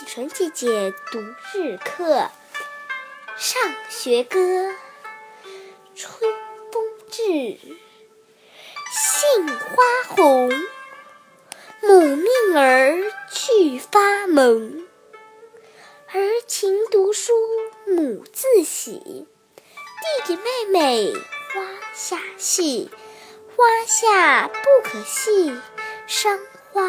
启纯姐姐读日课《上学歌》，春风至，杏花红，母命儿去发蒙。儿勤读书母自喜，弟弟妹妹花下戏，花下不可戏，伤花。